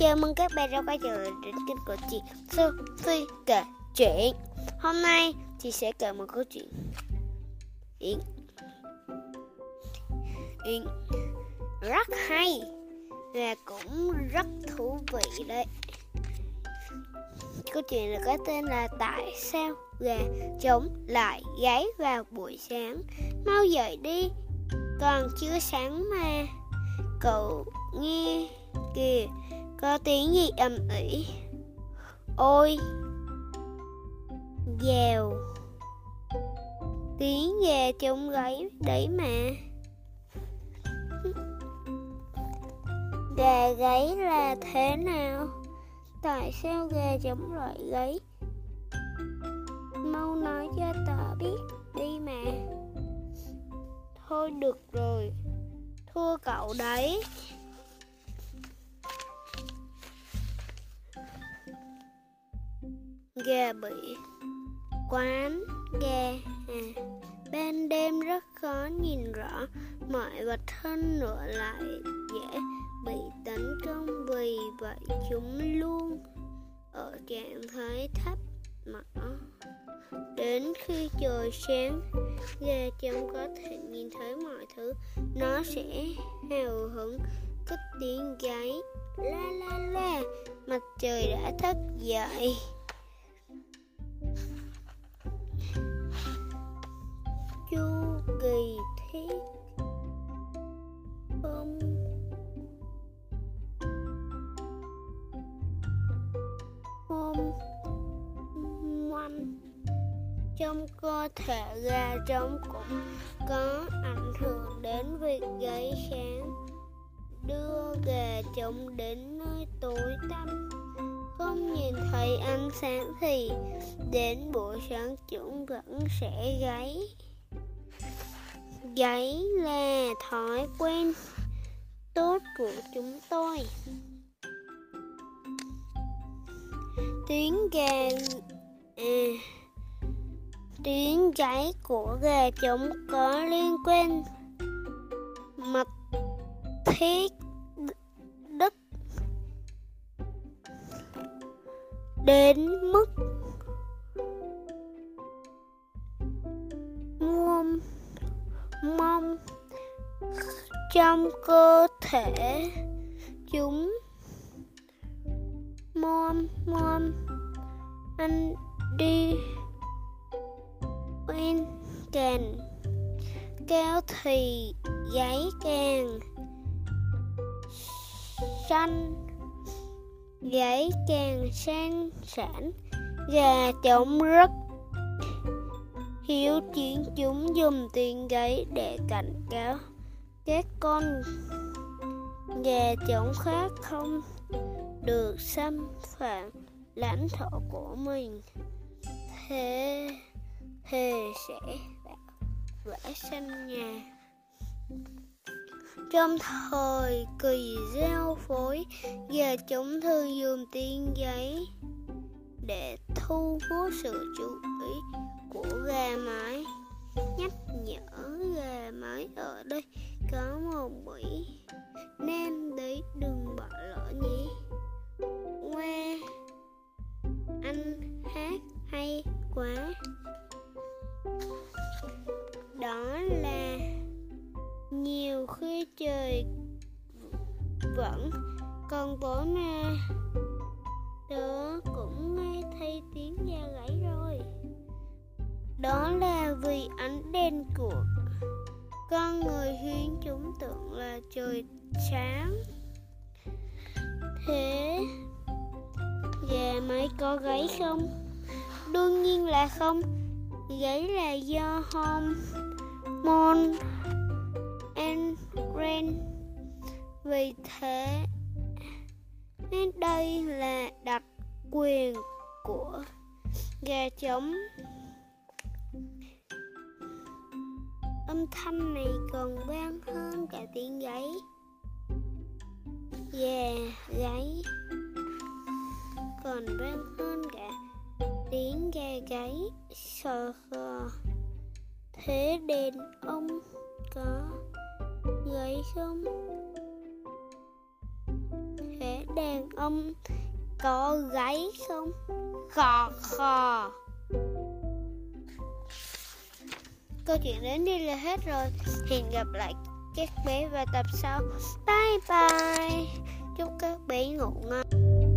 Chào mừng các bạn đã quay trở lại đến kênh của chị Sophie kể chuyện. Hôm nay chị sẽ kể một câu chuyện. Yên yên rất hay Và cũng rất thú vị đấy. Câu chuyện được có tên là Tại sao gà trống lại gáy vào buổi sáng? Mau dậy đi, Còn chưa sáng mà. Cậu nghe kìa có tiếng gì ầm ĩ? Ôi, dèo. Tiếng gà trống gáy đấy mà. Gà gáy là thế nào? Tại sao gà trống lại gáy? Mau nói cho tớ biết đi mà. Thôi được rồi. Thua cậu đấy. Gà bị quán gà à ban đêm rất khó nhìn rõ, mọi vật hơn nữa lại dễ bị tấn công vì vậy chúng luôn ở trạng thái thấp mỏ đến khi trời sáng gà trống có thể nhìn thấy mọi thứ. Nó sẽ hào hứng, cất tiếng gáy, la la la. Mặt trời đã thức dậy. Kỳ không hôm ngoan trong cơ thể gà trống cũng có ảnh hưởng đến việc gáy sáng. Đưa gà trống đến nơi tối tăm. Không nhìn thấy ánh sáng thì đến buổi sáng chúng vẫn sẽ gáy gáy là thói quen tốt của chúng tôi. Tiếng gà à, tiếng gáy của gà trống có liên quan. Mật thiết đất đến mức muôn mong trong cơ thể chúng mom mom anh đi quen càng cao thì giấy càng xanh giấy càng sang sản gà trống rất hiếu chiến chúng dùng tiếng gáy để cảnh cáo. Các con gà trống khác không được xâm phạm lãnh thổ của mình. Thế thề sẽ bảo vệ sân nhà. Trong thời kỳ giao phối gà trống thường dùng tiếng giấy để thu hút sự chú ý của gà mái nhắc nhở gà mái ở đây có một bẫy nên đấy, đừng bỏ lỡ nhé. Wow Anh hát hay quá. Đó là Nhiều khi trời Vẫn còn tối mà Tớ cũng nghe thấy tiếng da gãy rồi. Đó là vì ánh đèn của Con người khiến chúng tưởng là trời sáng. Thế gà mái có gáy không? Đương nhiên là không. Gáy là do hormone andren Vì thế, đây là đặc quyền của gà trống. Âm thanh này còn vang hơn cả tiếng gáy. Gà gáy. Còn vang hơn cả tiếng gà gáy. Sờ khờ thế đền ông có gáy không? Thế đàn ông có gáy không? Khò khò. Câu chuyện đến đây là hết rồi. Hẹn gặp lại các bé vào tập sau. Bye bye. Chúc các bé ngủ ngon.